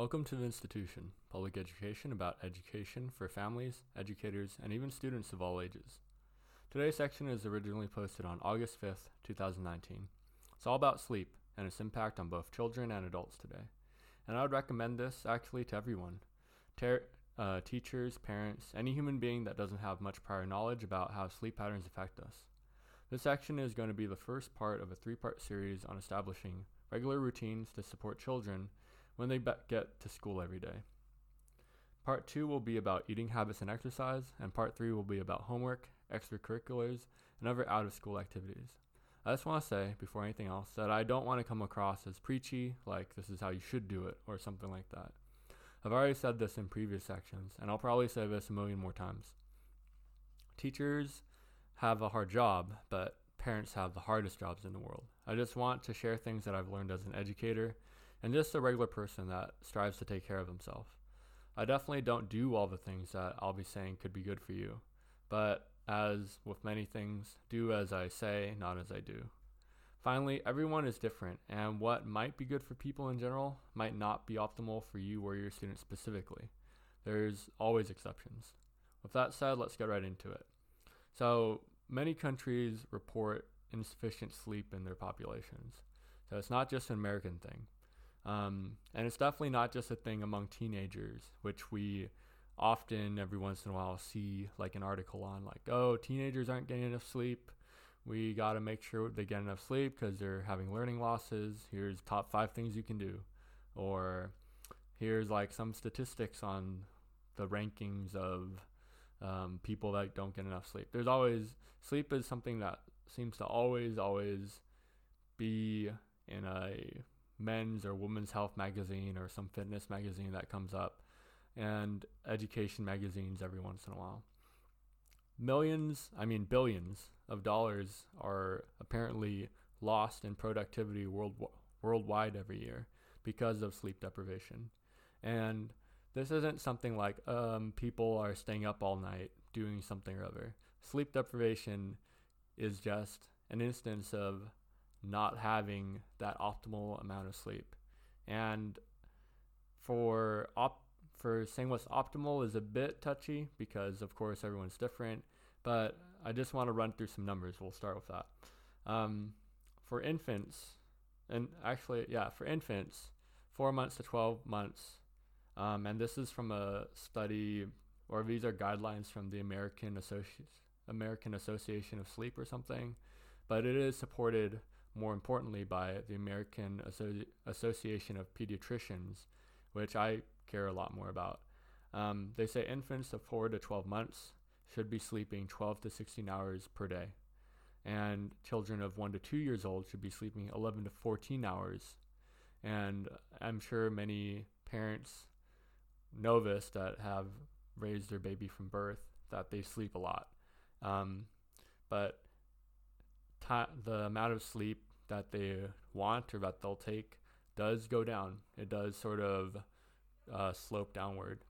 Welcome to the institution, public education about education for families, educators, and even students of all ages. Today's section is originally posted on August 5th, 2019. It's all about sleep and its impact on both children and adults today. And I would recommend this actually to everyone Ter- uh, teachers, parents, any human being that doesn't have much prior knowledge about how sleep patterns affect us. This section is going to be the first part of a three part series on establishing regular routines to support children when they get to school every day. Part 2 will be about eating habits and exercise, and part 3 will be about homework, extracurriculars, and other out of school activities. I just want to say, before anything else, that I don't want to come across as preachy, like this is how you should do it, or something like that. I've already said this in previous sections, and I'll probably say this a million more times. Teachers have a hard job, but parents have the hardest jobs in the world. I just want to share things that I've learned as an educator and just a regular person that strives to take care of himself. I definitely don't do all the things that I'll be saying could be good for you, but as with many things, do as I say, not as I do. Finally, everyone is different, and what might be good for people in general might not be optimal for you or your students specifically. There's always exceptions. With that said, let's get right into it. So, many countries report insufficient sleep in their populations. So, it's not just an American thing. Um, and it's definitely not just a thing among teenagers, which we often every once in a while see like an article on like, oh, teenagers aren't getting enough sleep. We got to make sure they get enough sleep because they're having learning losses. Here's top five things you can do. Or here's like some statistics on the rankings of um, people that don't get enough sleep. There's always, sleep is something that seems to always, always be in a men's or women's health magazine or some fitness magazine that comes up, and education magazines every once in a while. Millions, I mean billions of dollars are apparently lost in productivity world, worldwide every year because of sleep deprivation. And this isn't something like um, people are staying up all night doing something or other. Sleep deprivation is just an instance of not having that optimal amount of sleep. And for op- for saying what's optimal is a bit touchy because of course everyone's different, but I just want to run through some numbers. We'll start with that. Um, for infants, and actually, yeah, for infants, four months to 12 months, um, and this is from a study, or these are guidelines from the American Associ- American Association of Sleep or something, but it is supported more importantly by the American Associ- Association of Pediatricians, which I care a lot more about. Um, they say infants of 4 to 12 months should be sleeping 12 to 16 hours per day, and children of 1 to 2 years old should be sleeping 11 to 14 hours. And I'm sure many parents know this that have raised their baby from birth that they sleep a lot. Um, but the amount of sleep that they want or that they'll take does go down. It does sort of uh, slope downward.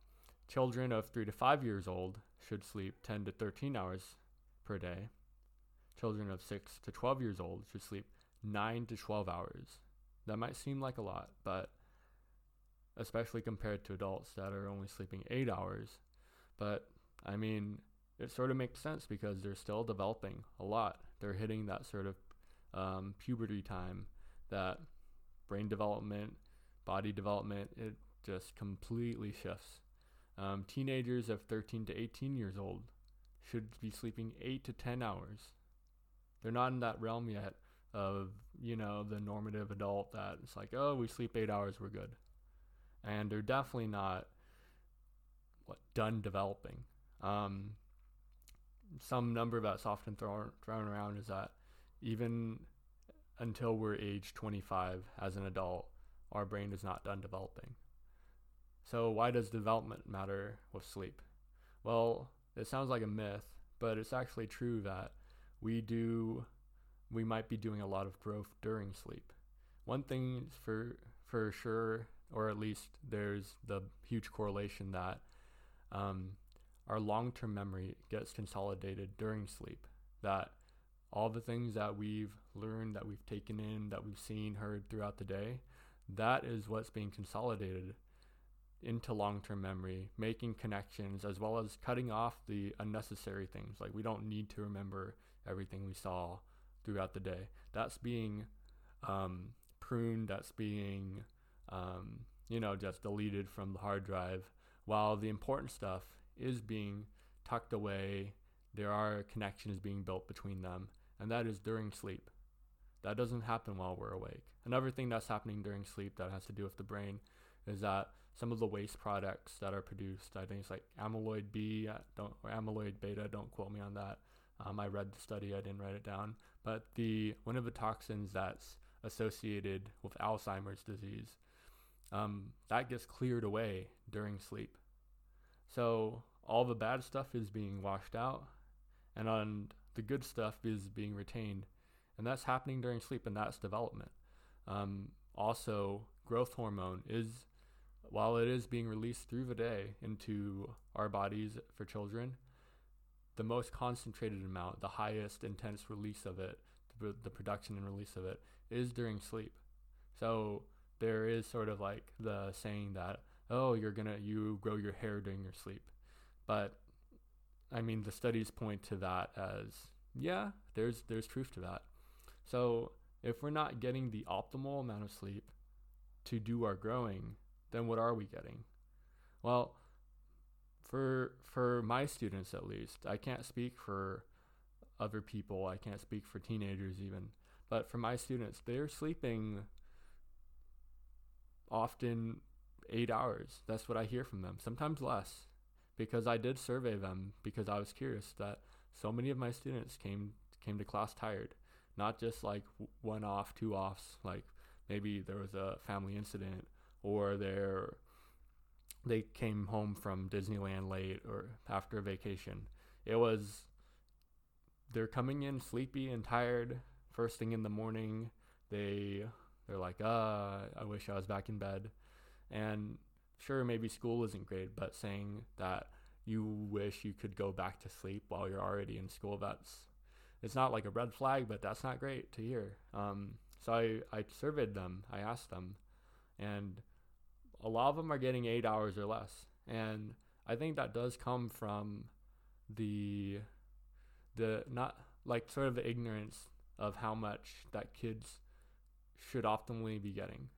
Children of 3 to 5 years old should sleep 10 to 13 hours per day. Children of 6 to 12 years old should sleep 9 to 12 hours. That might seem like a lot, but especially compared to adults that are only sleeping 8 hours. But I mean, it sort of makes sense because they're still developing a lot. They're hitting that sort of um, puberty time, that brain development, body development, it just completely shifts. Um, teenagers of 13 to 18 years old should be sleeping 8 to 10 hours. They're not in that realm yet of, you know, the normative adult that it's like, oh, we sleep 8 hours, we're good. And they're definitely not what done developing. Um, some number that's often thrown thrown around is that even until we're age 25 as an adult, our brain is not done developing. So why does development matter with sleep? Well, it sounds like a myth, but it's actually true that we do we might be doing a lot of growth during sleep. One thing for for sure, or at least there's the huge correlation that um, our long term memory gets consolidated during sleep. That all the things that we've learned, that we've taken in, that we've seen, heard throughout the day, that is what's being consolidated into long term memory, making connections, as well as cutting off the unnecessary things. Like we don't need to remember everything we saw throughout the day. That's being um, pruned, that's being, um, you know, just deleted from the hard drive, while the important stuff is being tucked away. There are connections being built between them, and that is during sleep. That doesn't happen while we're awake. Another thing that's happening during sleep that has to do with the brain is that some of the waste products that are produced, I think it's like amyloid B, don't or amyloid beta. Don't quote me on that. Um, I read the study, I didn't write it down. But the one of the toxins that's associated with Alzheimer's disease, um, that gets cleared away during sleep. So all the bad stuff is being washed out, and on the good stuff is being retained, and that's happening during sleep, and that's development. Um, also, growth hormone is, while it is being released through the day into our bodies for children, the most concentrated amount, the highest intense release of it, the, the production and release of it, is during sleep. So there is sort of like the saying that, oh, you're gonna you grow your hair during your sleep, but I mean the studies point to that as yeah, there's there's truth to that. So if we're not getting the optimal amount of sleep to do our growing, then what are we getting? Well, for for my students at least, I can't speak for other people. I can't speak for teenagers even. But for my students, they're sleeping often 8 hours. That's what I hear from them. Sometimes less because I did survey them because I was curious that so many of my students came came to class tired not just like one off, two offs, like maybe there was a family incident or they're they came home from Disneyland late or after a vacation. It was they're coming in sleepy and tired first thing in the morning. They they're like, "Uh, I wish I was back in bed." And sure, maybe school isn't great, but saying that you wish you could go back to sleep while you're already in school, that's it's not like a red flag, but that's not great to hear. Um, so I, I surveyed them, I asked them, and a lot of them are getting eight hours or less. And I think that does come from the the not like sort of the ignorance of how much that kids should optimally be getting.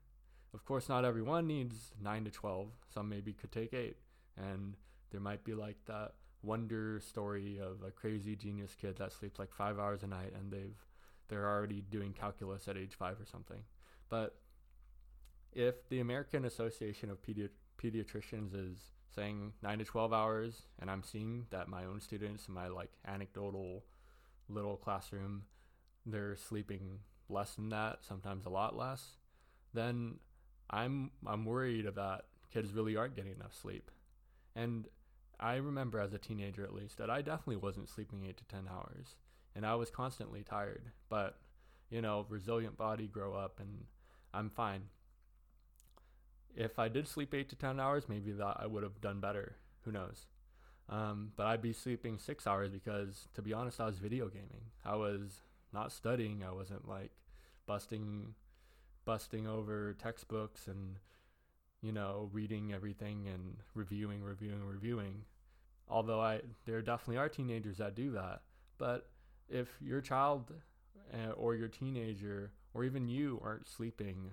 Of course, not everyone needs nine to twelve. Some maybe could take eight, and there might be like that wonder story of a crazy genius kid that sleeps like five hours a night and they've they're already doing calculus at age five or something. But if the American Association of Pedi- Pediatricians is saying nine to 12 hours, and I'm seeing that my own students in my like anecdotal little classroom, they're sleeping less than that, sometimes a lot less, then I'm I'm worried about kids really aren't getting enough sleep. And I remember as a teenager at least that I definitely wasn't sleeping 8 to 10 hours and I was constantly tired. But, you know, resilient body grow up and I'm fine. If I did sleep 8 to 10 hours, maybe that I would have done better. Who knows? Um, but I'd be sleeping 6 hours because to be honest, I was video gaming. I was not studying. I wasn't like busting busting over textbooks and you know, reading everything and reviewing, reviewing, reviewing. Although I, there definitely are teenagers that do that. But if your child uh, or your teenager or even you aren't sleeping,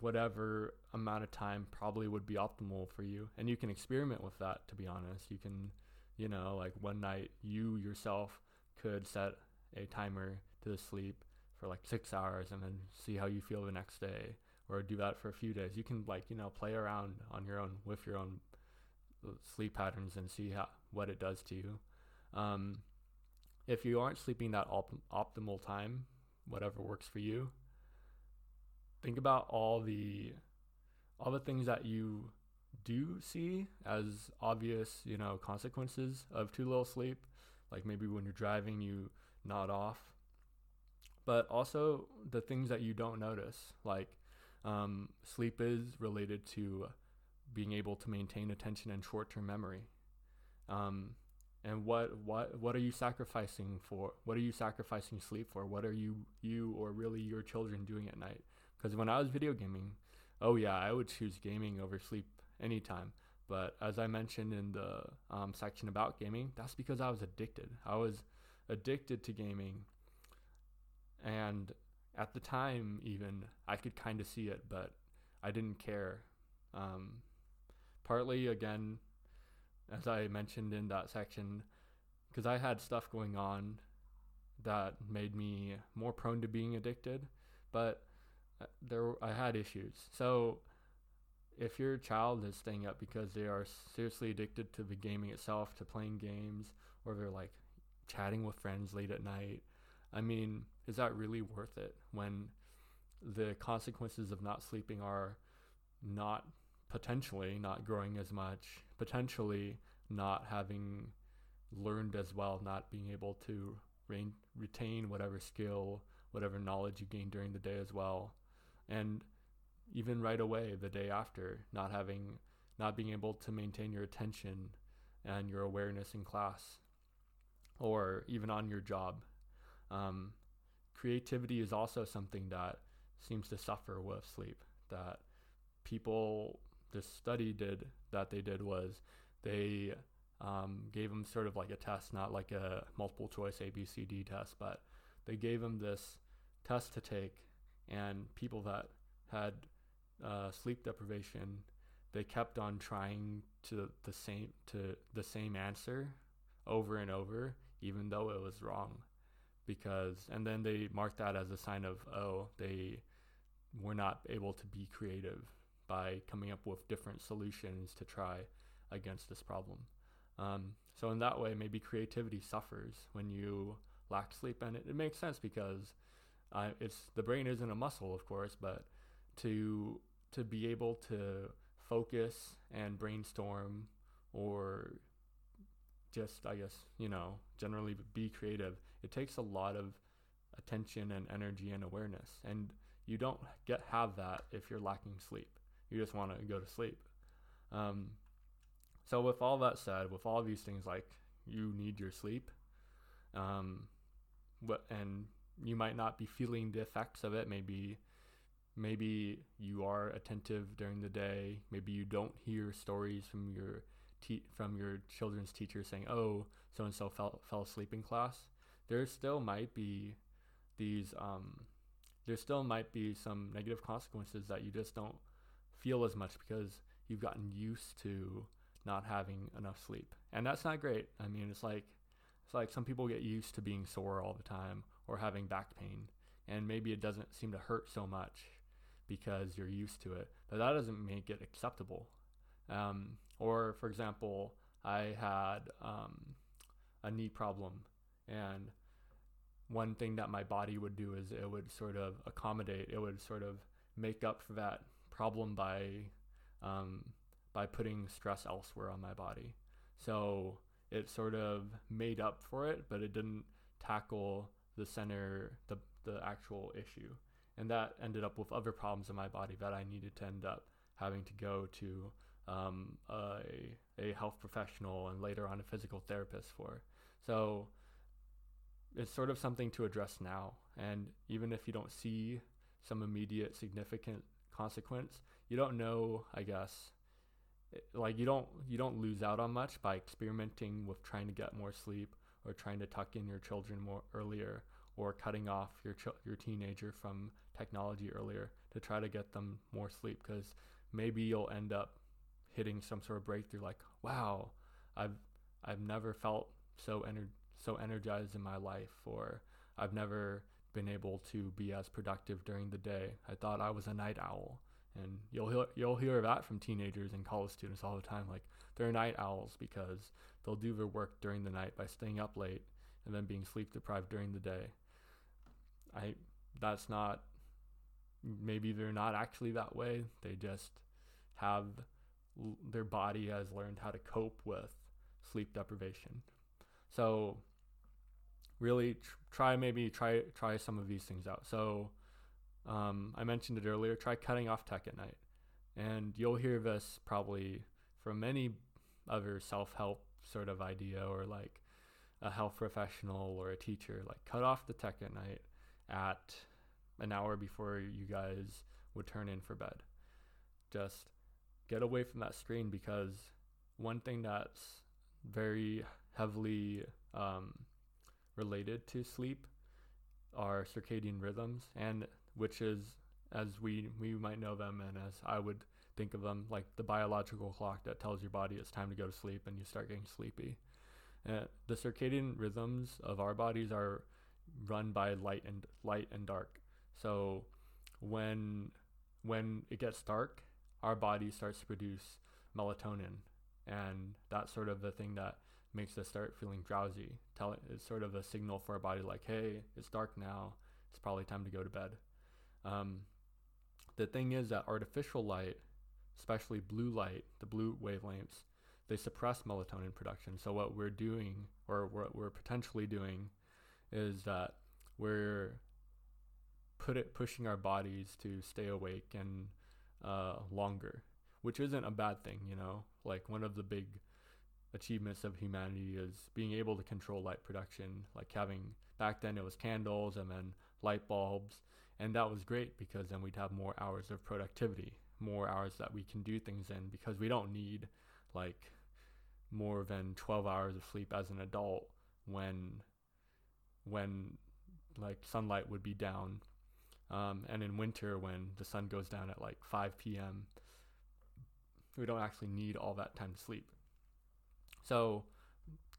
whatever amount of time probably would be optimal for you. And you can experiment with that, to be honest. You can, you know, like one night you yourself could set a timer to sleep for like six hours and then see how you feel the next day or do that for a few days. You can like you know play around on your own with your own uh, sleep patterns and see how what it does to you. Um, if you aren't sleeping that op- optimal time, whatever works for you, think about all the all the things that you do see as obvious, you know, consequences of too little sleep. Like maybe when you're driving, you nod off. But also the things that you don't notice, like um, sleep is related to being able to maintain attention and short-term memory. Um, and what what what are you sacrificing for? What are you sacrificing sleep for? What are you you or really your children doing at night? Because when I was video gaming, oh yeah, I would choose gaming over sleep anytime. But as I mentioned in the um, section about gaming, that's because I was addicted. I was addicted to gaming. And at the time, even, I could kind of see it, but I didn't care. Um, partly, again, as I mentioned in that section, because I had stuff going on that made me more prone to being addicted, but uh, there I had issues. So if your child is staying up because they are seriously addicted to the gaming itself, to playing games, or they're like chatting with friends late at night, I mean, is that really worth it when the consequences of not sleeping are not potentially not growing as much, potentially not having learned as well, not being able to re- retain whatever skill, whatever knowledge you gain during the day as well. And even right away, the day after, not having, not being able to maintain your attention and your awareness in class or even on your job. Um, creativity is also something that seems to suffer with sleep. That people, this study did that they did was they um, gave them sort of like a test, not like a multiple choice ABCD test, but they gave them this test to take, and people that had uh, sleep deprivation, they kept on trying to the same to the same answer over and over, even though it was wrong, because and then they marked that as a sign of oh they were not able to be creative by coming up with different solutions to try against this problem. Um, so in that way, maybe creativity suffers when you lack sleep, and it, it makes sense because uh, it's the brain isn't a muscle, of course, but to to be able to focus and brainstorm or just I guess you know generally be creative, it takes a lot of attention and energy and awareness, and you don't get have that if you're lacking sleep. You just want to go to sleep. Um, so with all that said, with all these things like you need your sleep, um, and you might not be feeling the effects of it. Maybe maybe you are attentive during the day. Maybe you don't hear stories from your te- from your children's teacher saying, "Oh, so and so fell fell asleep in class." There still might be these um, there still might be some negative consequences that you just don't feel as much because you've gotten used to not having enough sleep. And that's not great. I mean, it's like it's like some people get used to being sore all the time or having back pain, and maybe it doesn't seem to hurt so much because you're used to it. But that doesn't make it acceptable. Um, or, for example, I had um, a knee problem, and one thing that my body would do is it would sort of accommodate, it would sort of make up for that problem by um, by putting stress elsewhere on my body. So it sort of made up for it, but it didn't tackle the center, the, the actual issue. And that ended up with other problems in my body that I needed to end up having to go to um, a, a health professional and later on a physical therapist for. So it's sort of something to address now. And even if you don't see some immediate significant consequence, you don't know, I guess, like you don't you don't lose out on much by experimenting with trying to get more sleep or trying to tuck in your children more earlier or cutting off your ch- your teenager from technology earlier to try to get them more sleep because maybe you'll end up hitting some sort of breakthrough like wow I've I've never felt so ener- so energized in my life or I've never been able to be as productive during the day. I thought I was a night owl and you'll hear, you'll hear that from teenagers and college students all the time. Like they're night owls because they'll do their work during the night by staying up late and then being sleep deprived during the day. I that's not maybe they're not actually that way. They just have their body has learned how to cope with sleep deprivation. So really tr- try maybe try try some of these things out. So um, I mentioned it earlier. Try cutting off tech at night, and you'll hear this probably from any other self-help sort of idea or like a health professional or a teacher. Like cut off the tech at night at an hour before you guys would turn in for bed. Just get away from that screen because one thing that's very heavily um, related to sleep are circadian rhythms, and which is as we we might know them and as I would think of them like the biological clock that tells your body it's time to go to sleep and you start getting sleepy. Uh, the circadian rhythms of our bodies are run by light and light and dark. So when when it gets dark, our body starts to produce melatonin, and that's sort of the thing that makes us start feeling drowsy. Tell it, it's sort of a signal for our body, like, hey, it's dark now. It's probably time to go to bed. Um, the thing is that artificial light, especially blue light, the blue wavelengths, they suppress melatonin production. So what we're doing, or what we're potentially doing, is that we're put it pushing our bodies to stay awake and uh, longer, which isn't a bad thing, you know. Like one of the big achievements of humanity is being able to control light production. Like having back then it was candles and then light bulbs, and that was great because then we'd have more hours of productivity, more hours that we can do things in because we don't need like more than 12 hours of sleep as an adult when when like sunlight would be down um, and in winter when the sun goes down at like 5 p.m we don't actually need all that time to sleep so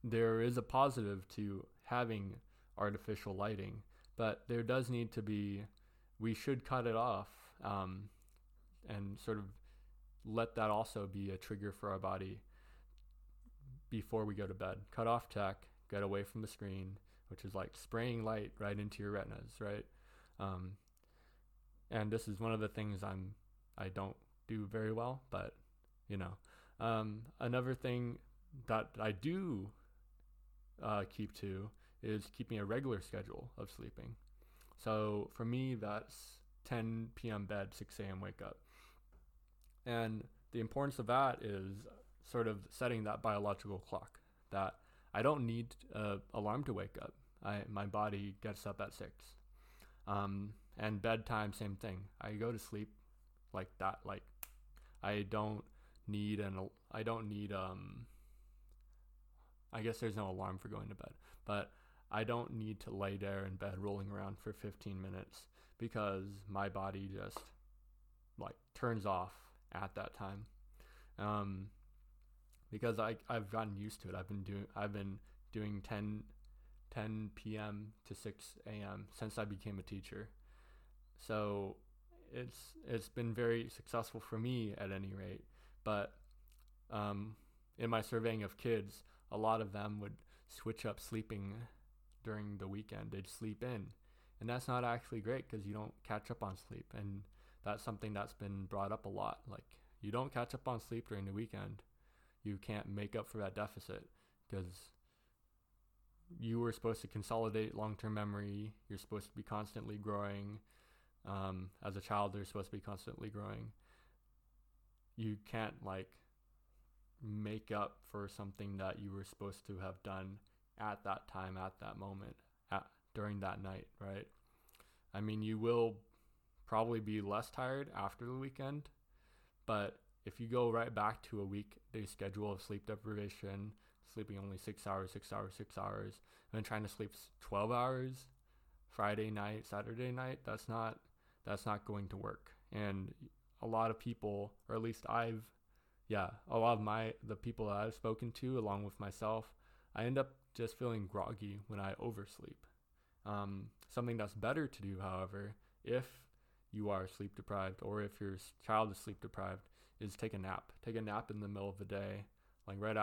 there is a positive to having artificial lighting but there does need to be we should cut it off um, and sort of let that also be a trigger for our body before we go to bed. Cut off tech, get away from the screen, which is like spraying light right into your retinas, right? Um, and this is one of the things I'm I don't do very well, but you know, um, another thing that I do uh, keep to is keeping a regular schedule of sleeping. So for me, that's 10 p.m. bed, 6 a.m. wake up. And the importance of that is sort of setting that biological clock that I don't need an alarm to wake up. I, my body gets up at six. Um, and bedtime, same thing. I go to sleep like that. Like I don't need an, I don't need, um, I guess there's no alarm for going to bed, but I don't need to lay there in bed rolling around for 15 minutes because my body just like turns off at that time. Um, because I I've gotten used to it. I've been doing I've been doing 10 10 p.m. to 6 a.m. since I became a teacher. So it's it's been very successful for me at any rate. But um, in my surveying of kids, a lot of them would switch up sleeping during the weekend. They'd sleep in, and that's not actually great because you don't catch up on sleep, and that's something that's been brought up a lot. Like you don't catch up on sleep during the weekend you can't make up for that deficit because you were supposed to consolidate long-term memory. You're supposed to be constantly growing. Um, as a child, they're supposed to be constantly growing. You can't like make up for something that you were supposed to have done at that time, at that moment, at during that night, right? I mean, you will probably be less tired after the weekend, but if you go right back to a weekday schedule of sleep deprivation, sleeping only six hours, six hours, six hours, and then trying to sleep 12 hours Friday night, Saturday night, that's not that's not going to work. And a lot of people, or at least I've, yeah, a lot of my the people that I've spoken to, along with myself, I end up just feeling groggy when I oversleep. Um, something that's better to do, however, if you are sleep deprived or if your child is sleep deprived, is take a nap. Take a nap in the middle of the day, like right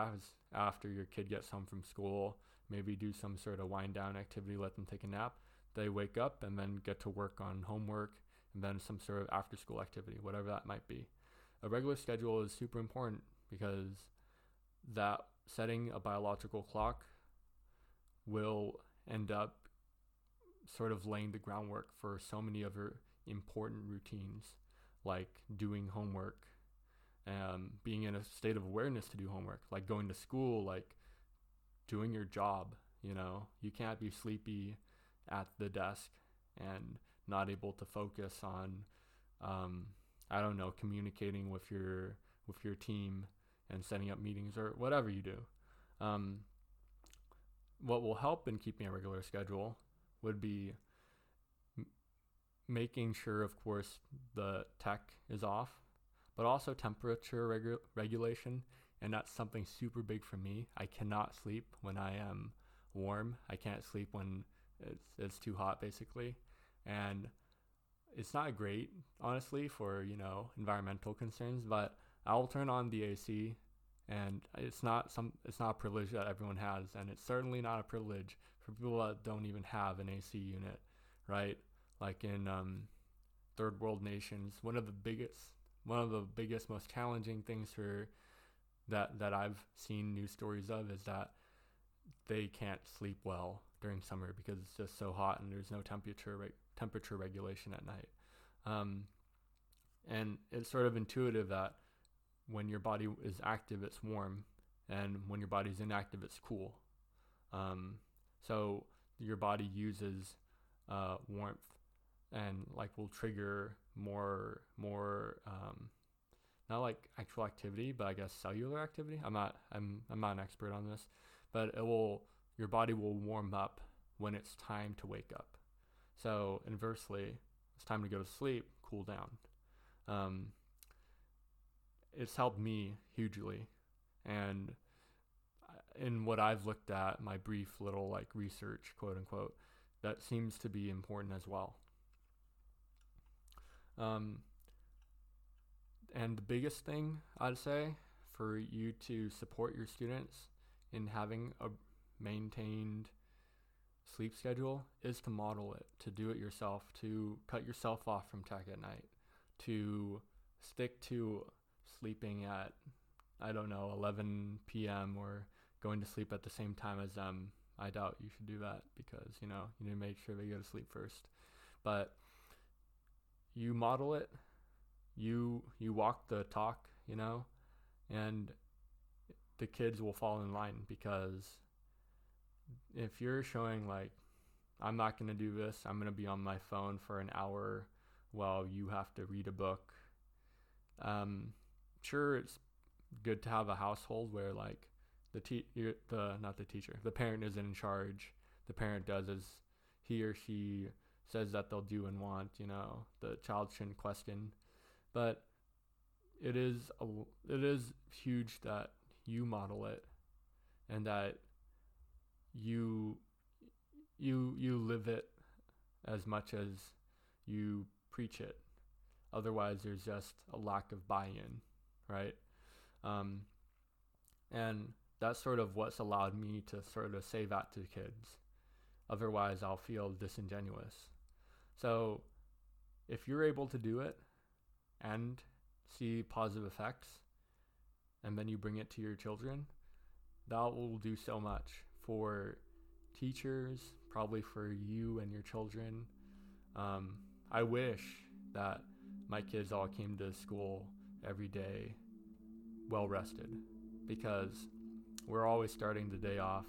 after your kid gets home from school. Maybe do some sort of wind down activity, let them take a nap. They wake up and then get to work on homework and then some sort of after school activity, whatever that might be. A regular schedule is super important because that setting a biological clock will end up sort of laying the groundwork for so many other important routines like doing homework um, being in a state of awareness to do homework, like going to school, like doing your job. You know, you can't be sleepy at the desk and not able to focus on, um, I don't know, communicating with your with your team and setting up meetings or whatever you do. Um, what will help in keeping a regular schedule would be m- making sure, of course, the tech is off, but also temperature regu- regulation. And that's something super big for me. I cannot sleep when I am warm. I can't sleep when it's it's too hot, basically, and it's not great, honestly, for you know environmental concerns. But I'll turn on the AC and it's not some it's not a privilege that everyone has and it's certainly not a privilege for people that don't even have an AC unit right like in um, third world nations one of the biggest one of the biggest most challenging things for that that I've seen news stories of is that they can't sleep well during summer because it's just so hot and there's no temperature re- temperature regulation at night um, and it's sort of intuitive that when your body is active, it's warm, and when your body's inactive, it's cool. Um, so your body uses uh, warmth and like will trigger more more um, not like actual activity, but I guess cellular activity. I'm not I'm I'm not an expert on this, but it will your body will warm up when it's time to wake up. So inversely, it's time to go to sleep, cool down. Um, it's helped me hugely. And in what I've looked at, my brief little like research, quote unquote, that seems to be important as well. Um, and the biggest thing I'd say for you to support your students in having a maintained sleep schedule is to model it, to do it yourself, to cut yourself off from tech at night, to stick to sleeping at I don't know 11 p.m. or going to sleep at the same time as them, I doubt you should do that because you know you need to make sure they go to sleep first. But you model it, you you walk the talk, you know, and the kids will fall in line because if you're showing like I'm not going to do this, I'm going to be on my phone for an hour while you have to read a book. Um, sure it's good to have a household where like the te- the not the teacher the parent isn't in charge the parent does as he or she says that they'll do and want you know the child shouldn't question but it is a, it is huge that you model it and that you you you live it as much as you preach it otherwise there's just a lack of buy-in right? Um, and that's sort of what's allowed me to sort of say that to kids. Otherwise, I'll feel disingenuous. So, if you're able to do it and see positive effects, and then you bring it to your children, that will do so much for teachers, probably for you and your children. Um, I wish that my kids all came to school every day well rested because we're always starting the day off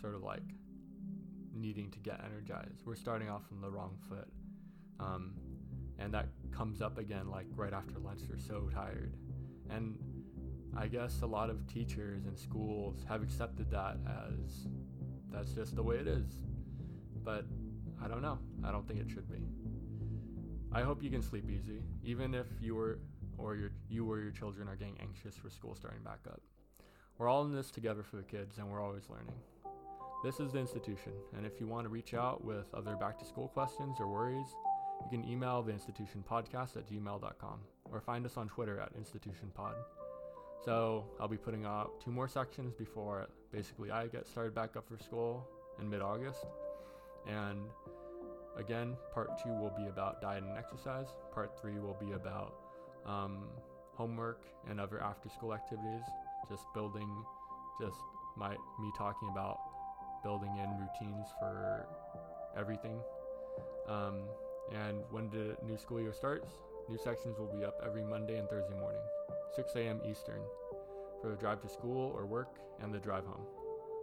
sort of like needing to get energized. We're starting off on the wrong foot. Um, and that comes up again like right after lunch, they're so tired. And I guess a lot of teachers and schools have accepted that as that's just the way it is. But I don't know. I don't think it should be. I hope you can sleep easy, even if you were or your, you or your children are getting anxious for school starting back up. We're all in this together for the kids, and we're always learning. This is the institution, and if you want to reach out with other back to school questions or worries, you can email the institution podcast at gmail.com or find us on Twitter at institutionpod. So I'll be putting out two more sections before basically I get started back up for school in mid August. And again, part two will be about diet and exercise, part three will be about um, homework and other after school activities. Just building, just my me talking about building in routines for everything. Um, and when the new school year starts, new sections will be up every Monday and Thursday morning, 6 a.m. Eastern, for the drive to school or work and the drive home.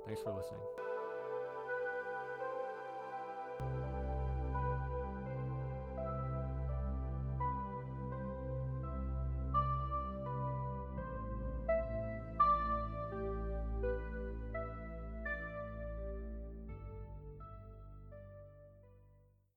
Thanks for listening.